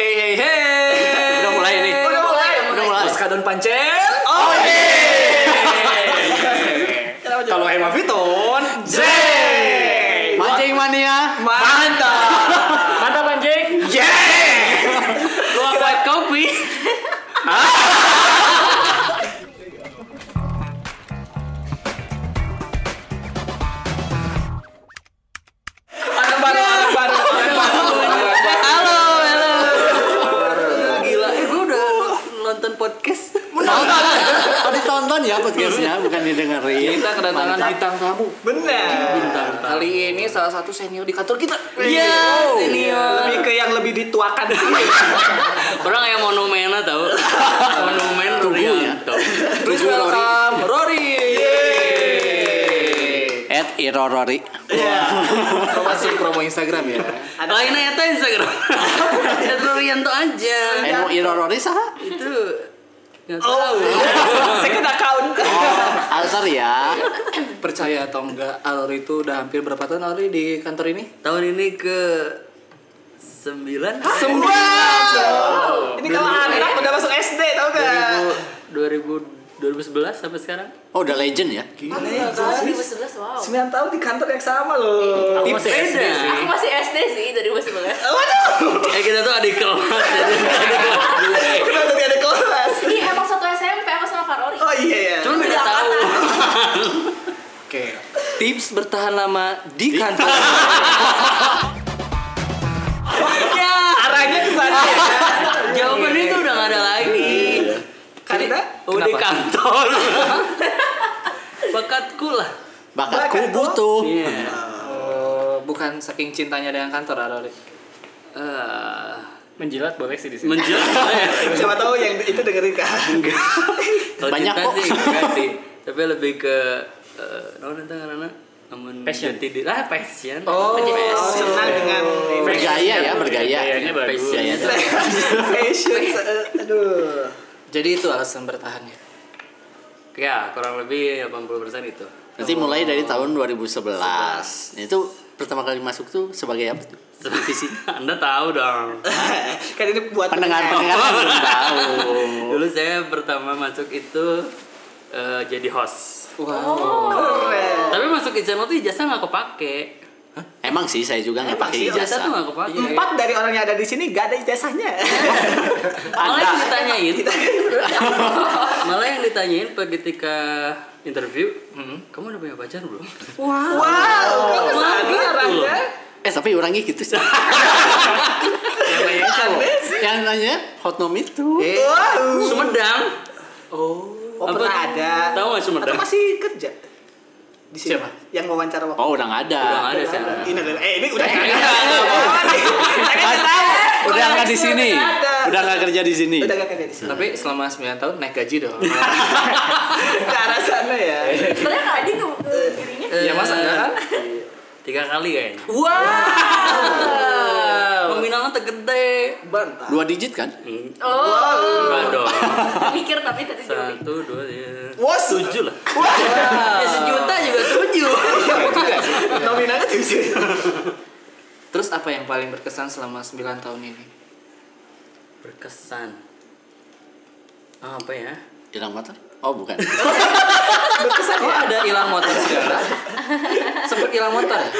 Hey hey hey. Udah mulai nih. Udah mulai. Udah mulai. Muskadon pancet. Oh Kalau bintang tamu. Benar. Bintang tamu. Kali ini salah satu senior di kantor kita. Iya, senior. Lebih ke yang lebih dituakan. Orang yang monumennya tau. Monumen Tugu ya. Please welcome Rory. At Irorori. Masih promo Instagram ya. Lainnya itu Instagram. At Rianto aja. Iya. Eno Irorori sah? Itu nggak tahu. Second account. Alter ya. Percaya atau enggak, Alori itu udah hampir berapa tahun Alori di kantor ini? Tahun ini ke sembilan. Ini kalau anak udah masuk SD tau gak? 2000 2011 sampai sekarang. Oh udah legend ya? Gila Oh, 2011 wow. 9 tahun di kantor yang sama loh. Aku masih Beda. SD sih. Aku masih SD sih dari 2011. Eh kita tuh adik kelas jadi adik kelas dulu. Kenapa tadi ada kelas? Iya emang satu SMP aku sama Karori. Oh iya ya. Cuma beda tahu. Oke. Tips bertahan lama di kantor. ya, arahnya ke sana ya. Jawaban itu udah gak ada lagi. Karena Udah di kenapa? kantor. Bakatku lah. Bakatku Bakat butuh. Iya. Oh, bukan saking cintanya dengan kantor Alori. Eh, Menjilat boleh sih di sini. menjelaskan Siapa tahu yang itu dengerin kan? Kalau Banyak cinta kok. sih enggak sih. Tapi lebih ke eh naon eta ngaranna? Amun Passion. jati diri. Ah, passion. Oh, passion. senang dengan Bergaya ya, bergaya. Gayanya bagus. Fashion. Aduh. Jadi itu alasan bertahannya. ya kurang lebih 80% itu. Nanti mulai dari tahun 2011. Nah, itu pertama kali masuk tuh sebagai apa tuh? Divisi. Anda tahu dong. kan ini buat Pendengar-pendengar kan belum tahu. Dulu saya pertama masuk itu eh, jadi host. Wow. Keren. Tapi masuk ijazah tuh ijazah nggak kepake. Emang sih saya juga nggak pakai Ijazah ijazah. tuh nggak kepake. Empat dari orang yang ada di sini gak ada ijazahnya. Malah yang ditanyain, malah yang ditanyain ketika interview, kamu udah punya pacar belum? Wow. Kok ke sana gitu loh. arahnya? Eh tapi orangnya gitu sih. Yang cowok. Yang nanya hotnom itu. Eh, Wow. Sumedang. Oh, oh Apa pernah ada. Tahu nggak Sumedang? Atau masih kerja? Di sini. Siapa? Yang wawancara waktu. Oh udah nggak ada. Udah nggak ada sekarang. Ini eh ini udah nggak ada. nggak ada. Udah nggak di sini. Udah nggak kerja di sini. Udah gak kerja di sini. Tapi selama 9 tahun naik gaji dong. Ke arah sana ya. Sebenarnya Kak Adi tuh eh, dirinya. Ya masa enggak kan? Tiga kali kayaknya. Wow. Nominalnya tergede. Bantah. Dua digit kan? Oh. Enggak dong. Mikir tapi tadi. Satu, dua, ya. Wah, Tujuh lah. Ya sejuta juga tujuh. Nominalnya tujuh. Terus apa yang paling berkesan selama 9 tahun ini? Berkesan. Apa ya? Hilang motor? Oh bukan. Berkesan oh, ada hilang motor segala. Sempet hilang motor ya?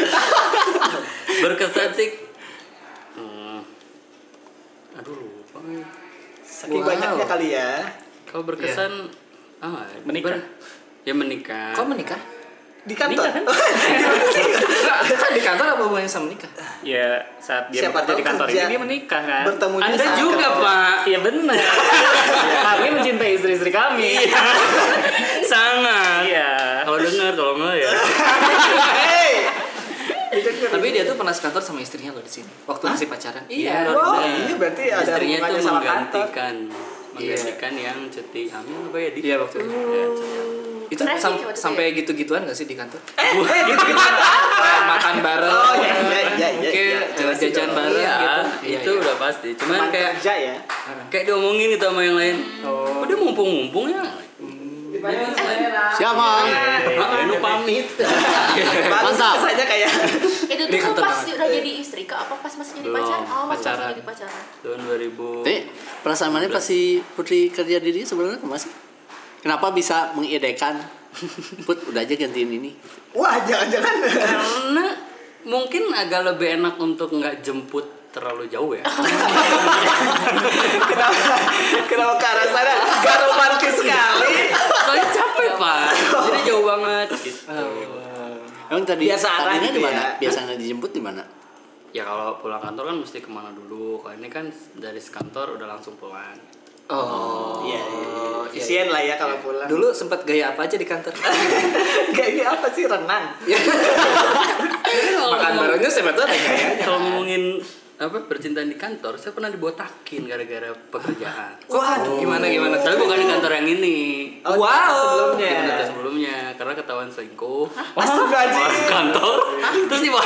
Berkesan sih. Hmm. Aduh lupa. Saking Wow. Banyaknya kali ya. Kalau berkesan ah, Menikah. ber- ya menikah. Kok menikah? Di kantor? Menikah, kan di kantor apa hubungannya sama menikah? Ya saat dia Siapa bekerja di kantor kerja. ini dia menikah kan. Bertemunya Anda juga, kerja. Pak. Iya benar. Kami mencintai istri-istri kami. Sangat. Iya. Kalau dengar kalau enggak ya. Hey! Tapi dia tuh pernah sekantor sama istrinya loh di sini. Waktu masih pacaran. Iya, benar. ini berarti ada Istrinya tuh menggantikan menggantikan yang cuti hamil apa ya di Iya waktu itu. Itu Traffic sam- waktu itu sampai ya? gitu-gituan gak sih di kantor? Eh, eh gitu-gituan Kayak makan bareng. Oh, iya, iya, iya, iya, iya, iya. jajan bareng Iya, gitu. Iya, itu iya. udah pasti. Cuman Teman kayak kerja ya. kayak diomongin gitu sama yang lain. Oh. Oh, dia mumpung-mumpung ya. Siapa? Anu pamit. Mantap. saja kayak Itu tuh kantor pas udah jadi istri kak apa pas masih jadi Belum, pacaran? Oh, masih pacaran. jadi pacaran. Tahun 2000. Tapi perasaan mana pas si Putri kerja diri sebenarnya ke mana sih? Kenapa bisa mengidekan Put udah aja gantiin ini wah jangan-jangan Karena mungkin agak lebih enak untuk nggak jemput terlalu jauh ya. kenapa kenapa ke arah sana gak romantis sekali Soalnya capek pak. Jadi jauh banget gitu. Emang tadi Biasa tadinya gitu di mana? ya? Biasanya dijemput di mana? Ya kalau pulang kantor kan mesti ke mana dulu. Kalau ini kan dari kantor udah langsung pulang. Oh. iya iya. efisien lah ya kalau pulang Dulu sempat gaya apa aja di kantor? kayaknya apa sih renang Makan barengnya ada gayanya. Kalau ngomongin apa percintaan di kantor, saya pernah dibotakin gara-gara pekerjaan. Waduh, gimana gimana? Tapi bukan di kantor yang ini. Oh, Wow. sebelumnya Kantor sebelumnya karena ketahuan selingkuh. Astagfirullahaladzim. kantor terus dibawa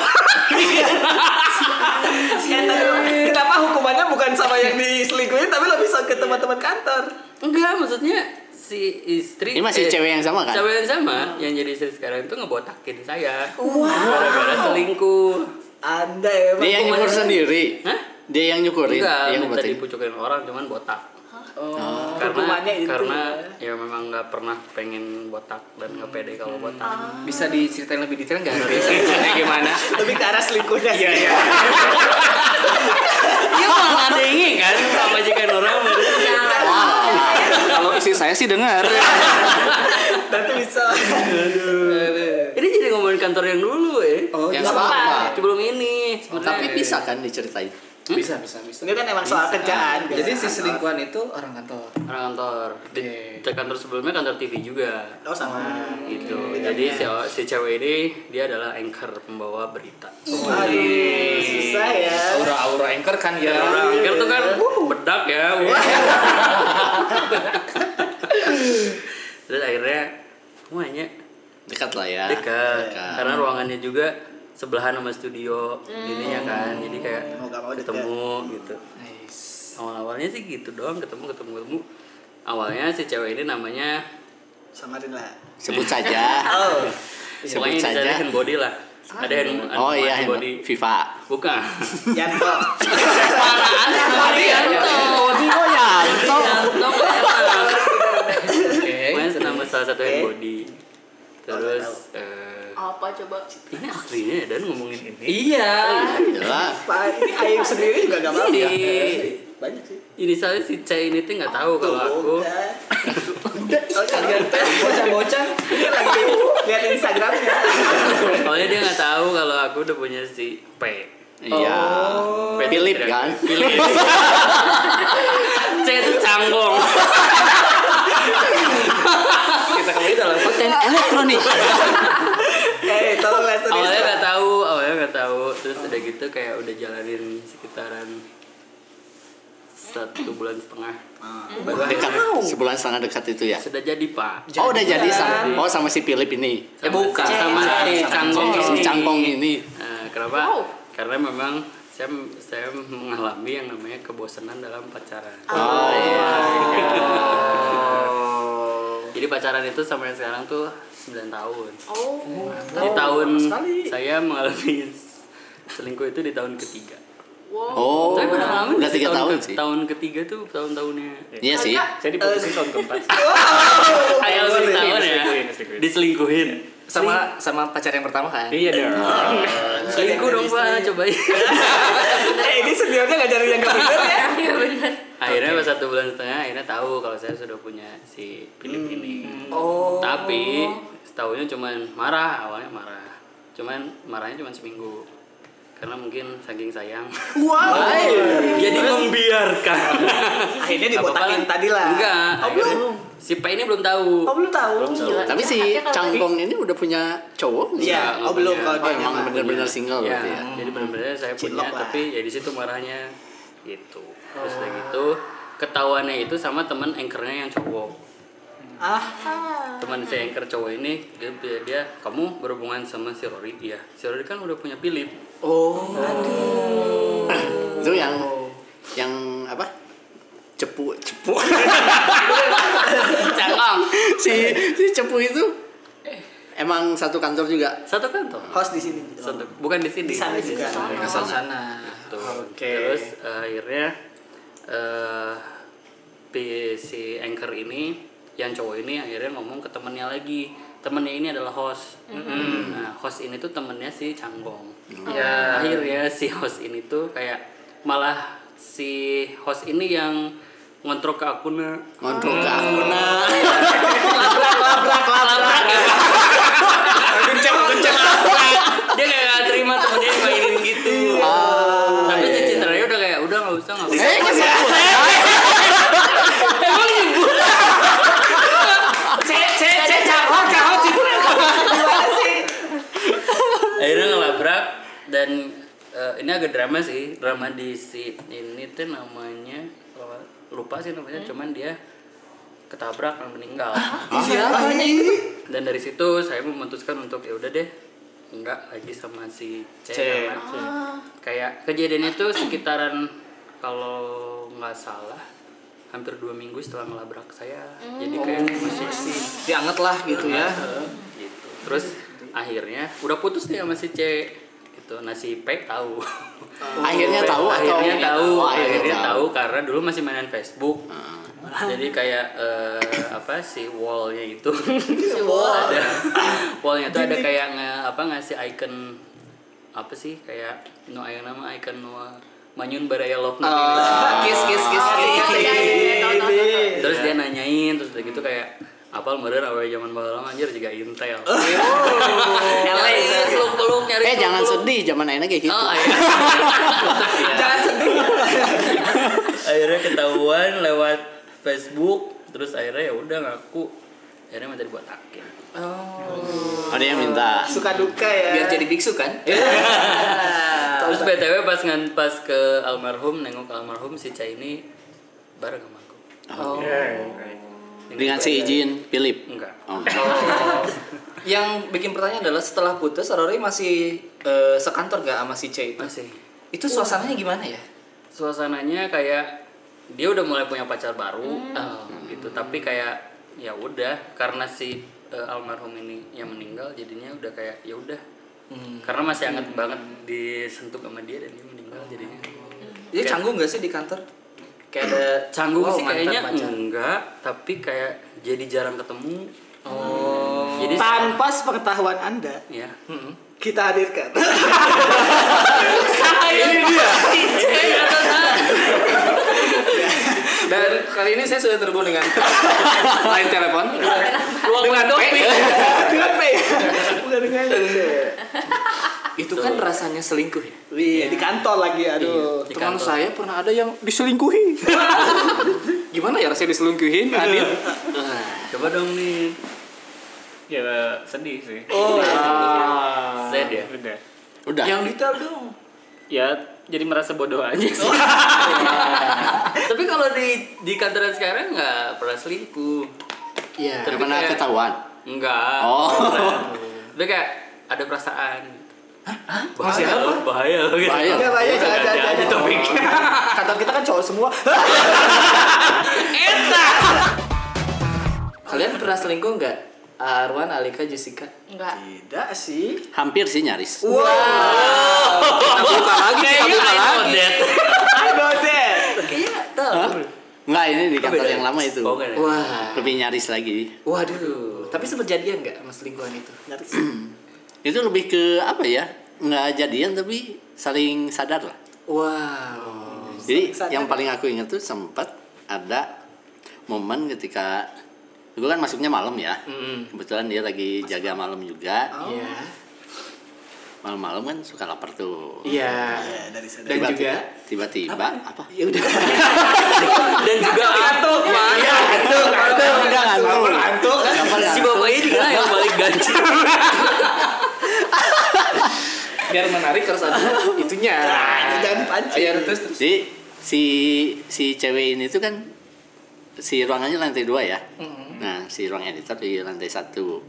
Kenapa hukumannya bukan sama yang diselingkuhin tapi lebih ke teman-teman kantor? enggak maksudnya si istri Ini masih eh, cewek yang sama kan? cewek yang sama yang jadi istri sekarang itu ngebotakin saya gara-gara selingkuh Anda emang Dia yang nyukur sendiri. Hah? Dia yang nyukurin. enggak Dia yang minta dipucukin orang cuman botak Oh, karena itu karena ya. ya memang nggak pernah pengen botak dan nggak pede kalau botak Bisa diceritain lebih detail nggak? Caranya gimana? lebih ke arah selingkuhnya sih. iya. Iya malah ada ingin kan sama jikan orang Kalau istri saya sih dengar. Nanti bisa. ini ngomongin kantor yang dulu ya Oh, Yang iya. apa? sebelum ini sebenarnya. Tapi bisa kan diceritain? Bisa, bisa, bisa. Ini kan emang soal kerjaan. Jadi si selingkuhan itu orang kantor. orang kantor di kantor sebelumnya kantor TV juga Oh sama. gitu jadi si si cewek ini dia adalah anchor pembawa berita Waduh, susah ya. Aura-aura anchor kan ya. orang anchor tuh kan bedak ya terus akhirnya semuanya Dekat lah ya. dekat Dekat. karena ruangannya juga sebelahan sama studio ininya kan jadi kayak Mau gak mau dekat. ketemu gitu awal awalnya sih gitu doang ketemu ketemu ketemu awalnya si cewek ini namanya Samarin lah. Sebut saja. Oh. Sebut pokoknya saja. inisialnya hand body lah ada hand, Oh iya, hand body FIFA. bukan Yanto. Apaan hand body Yanto kok Yanto? Yanto nama salah satu hand Oke. body terus eh, Apa coba? ini aslinya ya, dan ngomongin ini Iya. Pak, ini Aing sendiri juga gak apa-apa. Ini. Banyak sih. ini saya si C ini tuh nggak tahu kalau aku. Oh, kalian teh Bocah-bocah. ini lagi lihat Instagramnya. soalnya dia nggak tahu kalau aku udah punya si P Iya. P itu Philip kan? Philip C itu canggung Kita kembali dalam Konten elektronik. Eh, tolong lihat awalnya nggak tahu awalnya nggak tahu terus udah gitu kayak udah jalanin sekitaran satu bulan setengah Dekat. Sebulan setengah dekat itu ya. sudah jadi pak Oh udah jadi sama. Oh sama si Philip ini. Eh, bukan. sama si canggung Si ini cangkong ini. Nah, kenapa Wow. karena memang saya saya mengalami yang namanya kebosanan dalam pacaran Oh iya. jadi pacaran itu sampai sekarang tuh 9 tahun Oh. di tahun sekali. saya mengalami selingkuh itu di tahun ketiga Wow. Oh. Tapi udah ngalamin Udah sih tiga tahun ke- sih. Tahun ketiga tuh tahun-tahunnya. Iya sih. Saya diputusin tahun keempat. Kayak lebih tahun ya. Diselingkuhin, sama sama pacar yang pertama kan? Iya dong. Selingkuh dong pak, cobain. Eh, ini seniornya ngajarin yang gak bener ya. Iya benar. Akhirnya pas satu bulan setengah akhirnya tahu kalau saya sudah punya si Philip ini. Oh. Tapi setahunya cuman marah awalnya marah. Cuman marahnya cuman seminggu. Karena mungkin saking sayang. Wow. Jadi membiarkan. Akhirnya dibotakin tadi lah. Enggak. Oh, belum. Si P ini belum tahu. Oh, belum tahu. Tapi si cangkong ini udah punya cowok. Iya, Nggak oh belum kalau Oh dia emang mah. bener-bener single Ya, berarti ya. jadi benar-benar saya punya tapi ya di situ marahnya gitu. Terus udah gitu ketahuannya itu sama teman anchornya yang cowok. Ah, Teman si anchor cowok ini dia, dia, dia, kamu berhubungan sama si Rory iya. Si Rory kan udah punya Philip. Oh. Itu yang yang apa? Cepu cepu. Cangkang. si si cepu itu emang satu kantor juga. Satu kantor. Host di sini. Satu. Bukan di sini. Di sana juga. Asal sana. Tuh. Oke. Terus eh, akhirnya eh pi- si anchor ini yang cowok ini akhirnya ngomong ke temennya lagi. Temennya ini adalah host. Nah, host ini tuh temennya si Cangbong. Ya. Akhirnya si host ini tuh kayak malah si host ini yang ngontrol ke akunnya. Ngontrol ke aku nah. Kenceng, akhirnya ngelabrak dan eh, ini agak drama sih. Drama di si ini tuh namanya lupa sih namanya. Cuman dia ketabrak dan meninggal. Siapa ini? dan dari situ saya memutuskan untuk ya udah deh enggak lagi sama si C, C. kayak kejadiannya tuh sekitaran kalau nggak salah hampir dua minggu setelah ngelabrak saya jadi kayak masih Dianget lah gitu ya. gitu. Terus akhirnya udah putus nih sama si C gitu. Nah si P tahu. Akhirnya tahu atau akhirnya tahu Oh, akhirnya tahu. karena dulu masih mainan Facebook. Jadi kayak eh, apa si wallnya itu. Si wall. ada wallnya itu ada kayak nge, apa ngasih icon apa sih? Kayak no ayang nama icon no manyun baraya love Kiss kiss kiss Oh, iya, iya, iya, iya, terus dia nanyain terus udah gitu kayak apal meureun awal zaman baheula mah anjir juga intel. LA. Nyari seluk-beluk nyari Eh jangan sedih, zaman akhirnya kayak gitu. Oh, iya. Jangan sedih. akhirnya ketahuan lewat Facebook terus akhirnya ya udah ngaku akhirnya minta dibotakin Ada yang minta. Suka duka ya. Biar jadi biksu kan? terus btw pas ngan pas ke almarhum nengok ke almarhum si Cai ini bareng sama aku Oh. Dengan si izin Philip. enggak Oh. Yang bikin pertanyaan adalah setelah putus Rory masih eh, sekantor gak sama si C itu? masih Itu suasananya gimana ya? suasananya kayak dia udah mulai punya pacar baru Hmm. oh, gitu tapi kayak ya udah karena si eh, almarhum ini yang meninggal jadinya udah kayak ya udah Hmm. karena masih hangat banget disentuh sama dia dan dia meninggal jadinya Dia canggung gak sih di kantor? Kayak ada canggung wow, sih kayaknya pacar. enggak tapi kayak jadi jarang ketemu Oh. jadi Tanpa sepengetahuan Anda, ya Mm-mm. kita hadirkan. ini dia Dan kali ini saya sudah terhubung dengan line telepon dengan P. Dengan P. Bukan dengan C. Itu kan rasanya selingkuh ya. Iya, di kantor lagi. Aduh. Di Teman kantor. saya pernah ada yang diselingkuhi. Gimana ya rasanya diselingkuhin, Adit? coba dong nih Ya sedih sih. Oh, sad ya Udah. Udah. Yang detail dong. Ya jadi merasa bodoh aja sih. tapi kalau di di kantoran sekarang nggak pernah selingkuh Iya. Tapi Pernah ketahuan. enggak Oh. tapi kayak ada perasaan Masih bahaya apa? loh, bahaya loh gitu. Bahaya. Enggak bahaya, jangan jangan. aja topik. Kantor kita kan cowok semua. Kalian pernah selingkuh nggak? Arwan, Alika, Jessica. Enggak. Tidak sih. Hampir sih nyaris. Kita buka lagi, kita buka lagi. I know that. Kayaknya tahu. Hah? Enggak, ini di kantor yang ya? lama itu. Enggak? Wah. Lebih nyaris lagi. Waduh. Tapi sempat jadian nggak sama selingkuhan itu? Itu lebih ke apa ya? Nggak jadian tapi saling sadar lah. Wow. Jadi sadar. yang paling aku ingat tuh sempat ada momen ketika gue kan masuknya malam ya. Mm. Kebetulan dia lagi jaga malam juga. Iya. Malam-malam kan suka lapar tuh. Iya. dari sana. Dan juga tiba-tiba apa? ya udah. dan juga Ngantuk. Iya, Ngantuk. Ngantuk. Ngantuk. Ngantuk. Si bapak ini juga yang balik ganti Biar menarik harus ada itunya. Nah, jangan dipancing. Iya, terus terus. Jadi si si cewek ini tuh kan si ruangannya lantai dua ya. Nah si ruang editor di lantai satu.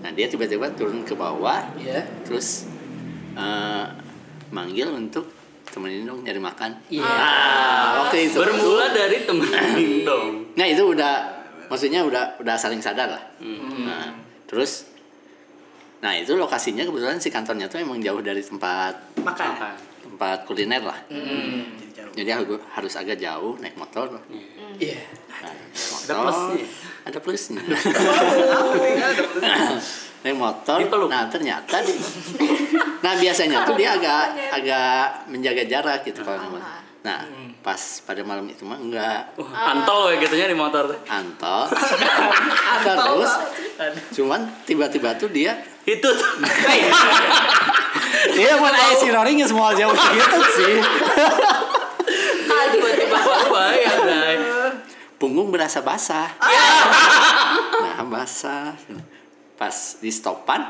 Nah dia tiba-tiba turun ke bawah, Iya. terus eh, manggil untuk temenin dong nyari makan. Iya. Nah, waktu itu. bermula dari temen dong Nah itu udah maksudnya udah udah saling sadar lah nah terus nah itu lokasinya kebetulan si kantornya tuh emang jauh dari tempat Makan. Makan. tempat kuliner lah Hmm. Jadi jauh. jadi aku harus agak jauh naik motor Iya. Nah, naik Ada motor, plusnya. ada plusnya? Ada plus. naik motor nah ternyata di nah biasanya tuh dia agak agak menjaga jarak gitu kalau nah pas pada malam itu mah enggak Wah, antol ya gitunya di motor tuh. antol terus cuman tiba-tiba tuh dia Itu tuh. Iya, buat ayah si Rory nggak semua jauh gitu sih. Ah, tiba-tiba apa ya? Punggung berasa basah. Nah, basah. Pas di stopan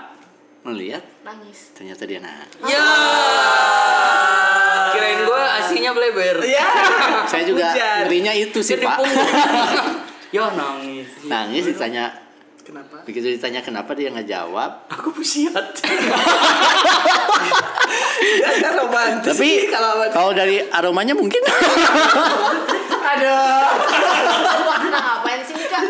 melihat Nangis. ternyata dia nangis. Ya. Kirain gua asinya bleber. Iya. Saya juga Hujan. ngerinya itu sih, Jadi Pak. Ya nangis. Nangis ditanya Kenapa? begitu ditanya kenapa dia nggak jawab. Aku pusiat. Ya kan romantis. Tapi sih kalau kalau dari aromanya mungkin Aduh. Nah, ngapain sih Kak?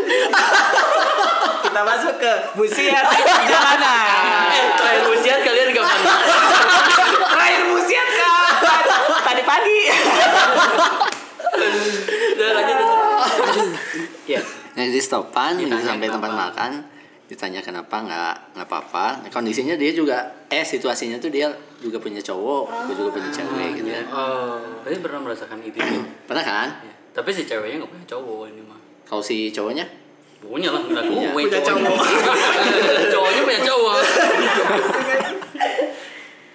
Kita masuk ke musiat jalanan. Eh, terakhir pusiat kalian kapan? Terakhir musiat kan. Tadi pagi. Udah lanjut. Iya. Nah, di stopan Ditanya sampai tempat kenapa. makan ditanya kenapa nggak nggak apa-apa Nah, kondisinya dia juga eh situasinya tuh dia juga punya cowok gue juga punya cewek gitu kan Oh. Tapi pernah merasakan itu pernah kan Ya. Tapi si ceweknya nggak punya cowok ini mah. kalau si cowoknya Punya lah, nggak gue Punya cowok. Cowoknya punya cowok.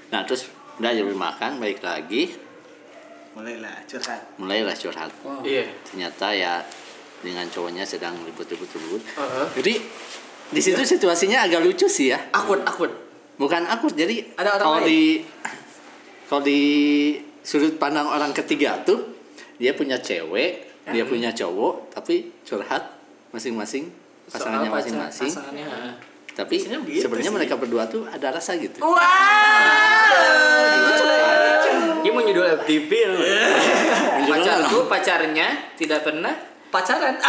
nah terus udah jadi makan balik lagi Mulailah curhat. mulailah curhat Iya. ternyata ya dengan cowoknya sedang ribut-ribut-ribut Heeh. jadi di situ situasinya agak lucu sih ya Akut, akut. bukan aku jadi Ada orang kalau lain? di kalau di sudut pandang orang ketiga tuh dia punya cewek dia punya cowok tapi curhat masing-masing pasangannya masing-masing Pasangannya. tapi Biasanya begitu sebenarnya sih. mereka berdua tuh ada rasa gitu Dia mau nyudul FTV. Pacarku pacarnya tidak pernah Pacaran.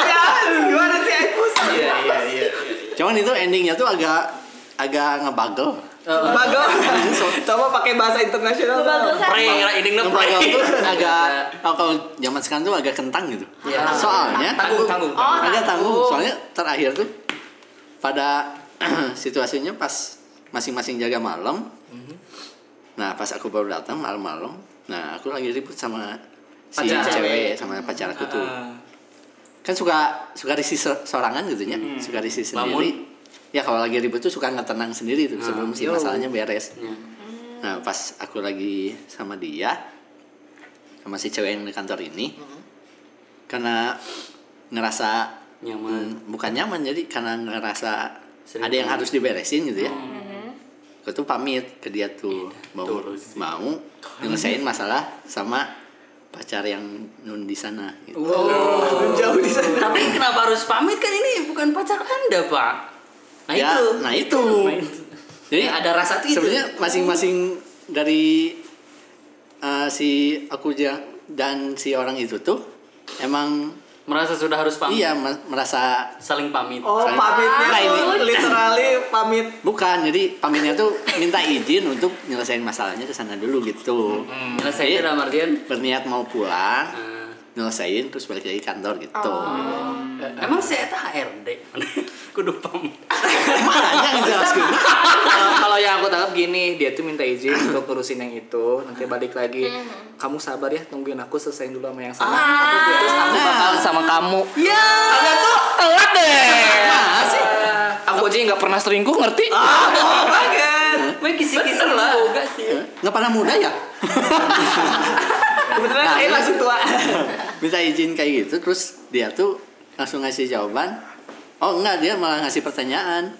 Ya, gimana sih Agus? Iya, iya, iya. cuman itu endingnya tuh agak agak ngebagel Bagel. Coba pakai bahasa internasional. Bagel? Prank nge ngebagel tuh agak oh, kalau zaman sekarang tuh agak kentang gitu Iya. soalnya Tanggung, tanggung. Oh, agak tanggung tanggung. soalnya terakhir tuh pada situasinya pas masing-masing jaga malam nah pas aku baru datang malam-malam nah aku lagi ribut sama si Pacar. cewek sama pacar aku tuh. kan suka suka risi sorangan gitu ya. Suka risi sendiri. Ya kalau lagi ribut tuh suka nggak tenang sendiri tuh sebelum si masalahnya beres. Ya. nah pas aku lagi sama dia sama si cewek yang di kantor ini karena ngerasa Nyaman. Hmm, bukan nyaman jadi karena ngerasa Sering ada yang harus diberesin gitu ya. Mhm. Aku tuh pamit ke dia tuh mau Terus. mau nyelesain masalah sama pacar yang nun di sana gitu. Oh, jauh di sana. Tapi kenapa harus pamit kan ini bukan pacar anda pak? Nah ya, itu. nah itu jadi Ya, ada rasa tuh itu. sebenarnya masing-masing dari uh, si aku dan si orang itu tuh emang Merasa sudah harus pamit. iya me- merasa Saling pamit. Oh, Saling- pamitnya Nah, ini- literally pamit. bukan jadi pamitnya tuh minta izin untuk nyelesain masalahnya ke sana dulu gitu Nyelesain dalam artian. berniat mau pulang eh, nyelesain terus balik lagi kantor gitu emang saya tak HRD. Kudu pamit. makanya ngejelaskan kalau gini dia tuh minta izin untuk ngurusin yang itu. Nanti balik lagi kamu sabar ya tungguin aku selesaiin dulu sama yang sana aku putus aku bakal sama kamu ya. Tuh telat deh. Sih? aku aja nggak pernah selingkuh ngerti? Oh, banget. Main kisi-kisi lah. Enggak sih. nggak pernah muda ya? Kebetulan Nah, saya langsung tua. minta izin kayak gitu terus dia tuh langsung ngasih jawaban. Oh enggak dia malah ngasih pertanyaan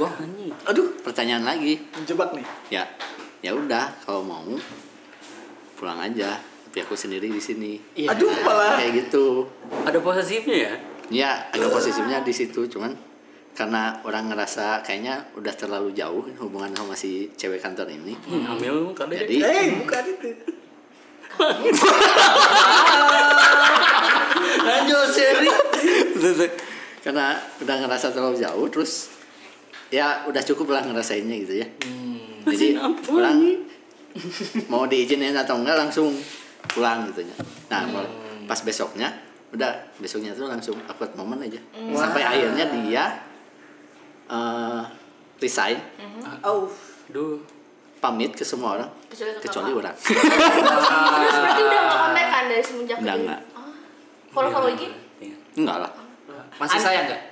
Wah anjing. Aduh, pertanyaan lagi menjebak nih. ya ya udah kalau mau pulang aja tapi aku sendiri di sini Iya. Aduh, malah. kayak gitu Ada posesifnya ya? ya agak posisinya di situ cuman karena orang ngerasa kayaknya udah terlalu jauh hubungan sama si cewek kantor ini Hmm, hamil kali. jadi Eh, bukan itu. Lanjut seri. Karena udah ngerasa terlalu jauh terus ya udah cukup lah ngerasainnya gitu ya. Jadi pulang mau diizinin atau enggak langsung pulang gitu ya. Nah mau- pas besoknya udah besoknya tuh langsung awkward momen aja. Sampai akhirnya dia eh, resign. Oh. Duh. pamit ke semua orang. Kecuali ke kecuali orang. Terus berarti udah nggak kontak kan dari semenjak Udah nggak. Ah. Kalau kamu lagi? Enggak lah. Masih sayang nggak?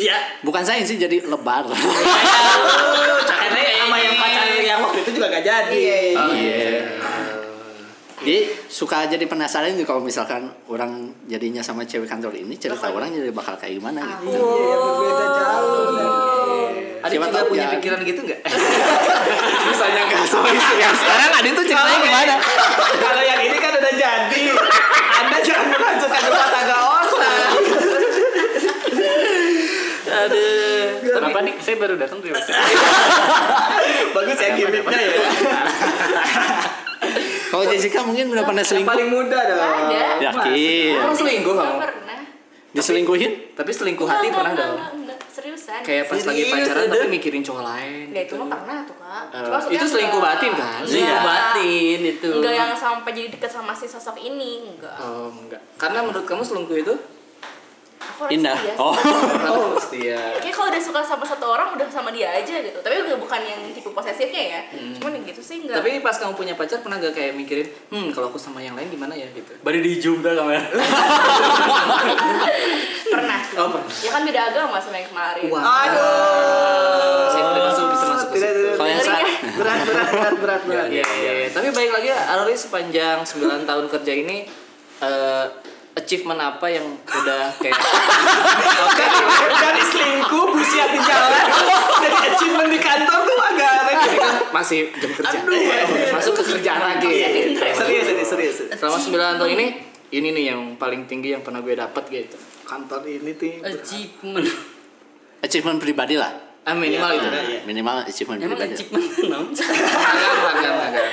Iya. bukan sayang sih jadi lebar Karena sama yang pacar yang waktu itu juga gak jadi. Iya. Jadi suka jadi penasaran gitu kalau misalkan orang jadinya sama cewek kantor ini cerita orang jadi bakal kayak gimana gitu. Iya, berbeda jauh. Siapa juga tahu punya ya. pikiran gitu nggak? Misalnya nggak sama istri yang sekarang Adit tuh ceritanya gimana? Kalau yang ini kan udah jadi. Anda jangan menghancurkan rumah tangga orang. Aduh. Kenapa nih? Saya baru datang terima kasih. Bagus ya gimmicknya ya. Kalau Jessica mungkin udah pernah Yang selingkuh. paling muda dong. Ada. Yakin. Kamu selingkuh kamu? pernah. Diselingkuhin? Tapi selingkuh hati pernah nggak, dong? Seriusan. Kayak pas lagi pacaran ada? tapi mikirin cowok lain. Ya itu mah pernah tuh kak. Eh, itu selingkuh batin kan? Iya. Selingkuh batin itu. Enggak yang sampai jadi deket sama si sosok ini, enggak. Oh enggak. Karena menurut kamu selingkuh itu? Orang Indah. sih. Oh. Oh, setia. Kayak kalau udah suka sama satu orang udah sama dia aja gitu. Tapi udah bukan yang tipe posesifnya ya. Cuman yang gitu sih enggak. Tapi pas kamu punya pacar pernah gak kayak mikirin, hmm kalau aku sama yang lain gimana ya gitu? Baru di zoom dah kamera. pernah. sih. Oh, pernah. Ya kan beda agama sama yang kemarin. Aduh. Saya tidak masuk bisa masuk Tidak, tidak, Kalau yang saat ya? Berat, berat, berat, berat, berat. Iya, iya, iya. Tapi baik lagi Arori sepanjang 9 tahun kerja ini eh, achievement apa yang udah kayak Oke, dari selingkuh, busiat di jalan, jadi achievement di kantor tuh agak kan masih jam kerja. Masuk ke kerjaan lagi. serius, serius, serius. Selama 9 tahun ini ini nih yang paling tinggi yang pernah gue dapat gitu. Kantor ini tuh Achievement. achievement pribadi lah. Ah, minimal itu. Iya. Minimal achievement Emang pribadi. achievement? Magang, magang, magang.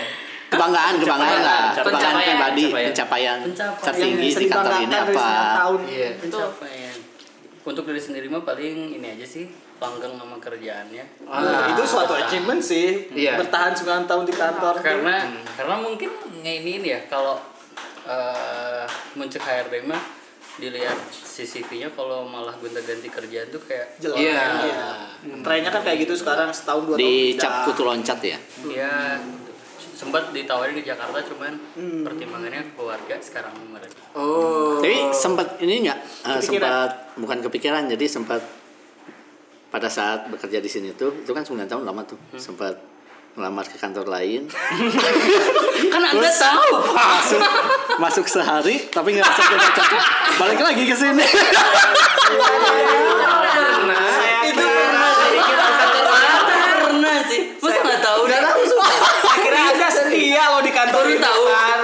Kebanggaan, kebanggaan lah. Pencapaian, Kebanggaan pencapaian, pribadi, pencapaian. pencapaian Pencapaian. tertinggi di kantor ini apa? 9 tahun. Iya. Pencapaian. Untuk diri sendiri mah paling ini aja sih langgeng sama kerjaannya. Nah, itu suatu achievement sih. Iya. Bertahan 9 tahun di kantor. Karena karena mungkin ini ya kalau eh muncul HRD mah dilihat CCV-nya kalau malah gonta-ganti kerjaan tuh kayak Jelas. Iya. Trennya kan kayak gitu sekarang setahun dua tahun. Dicap kutu loncat ya. ya sempat ditawarin ke Jakarta cuman pertimbangannya keluarga sekarang mereka Oh. Tapi sempat ini enggak Kepikiran. sempat bukan kepikiran jadi sempat pada saat bekerja di sini tuh itu kan 9 tahun lama tuh sempat ngelamar ke kantor lain. Kan anda Terus tahu? masuk masuk sehari tapi nggak kita cocok balik lagi ke sini. Nah, itu pernah. Sih. Masa nggak tahu? Udah tahu. Akhirnya ada setia lo di kantor baru itu tahu kan.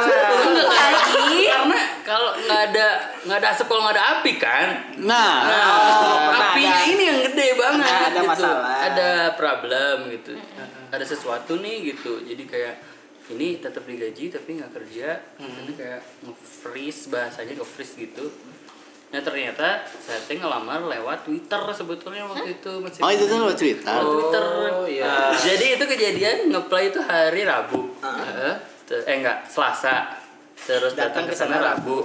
Enggak, Lagi. karena kalau nggak ada nggak ada asap kalau nggak ada api kan nah Nah, apinya ada. ini yang gede banget Ada- ada gitu. masalah. ada problem gitu ada sesuatu nih gitu jadi kayak ini tetap digaji tapi nggak kerja jadi kayak nge-freeze bahasanya nge-freeze gitu nah ternyata saya teh ngelamar lewat Twitter sebetulnya waktu itu masih oh itu tuh lewat Twitter? Lewat Twitter. Oh, iya. jadi itu kejadian ngeplay itu hari Rabu. Heeh. Te- eh enggak Selasa. Terus datang Datang ke sana Rabu.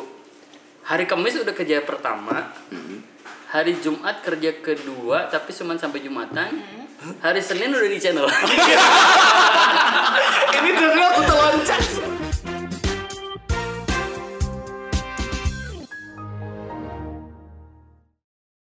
Hari Kamis udah kerja pertama. Hari Jumat kerja kedua tapi cuma sampai Jumatan. Hari Senin udah di channel. Ini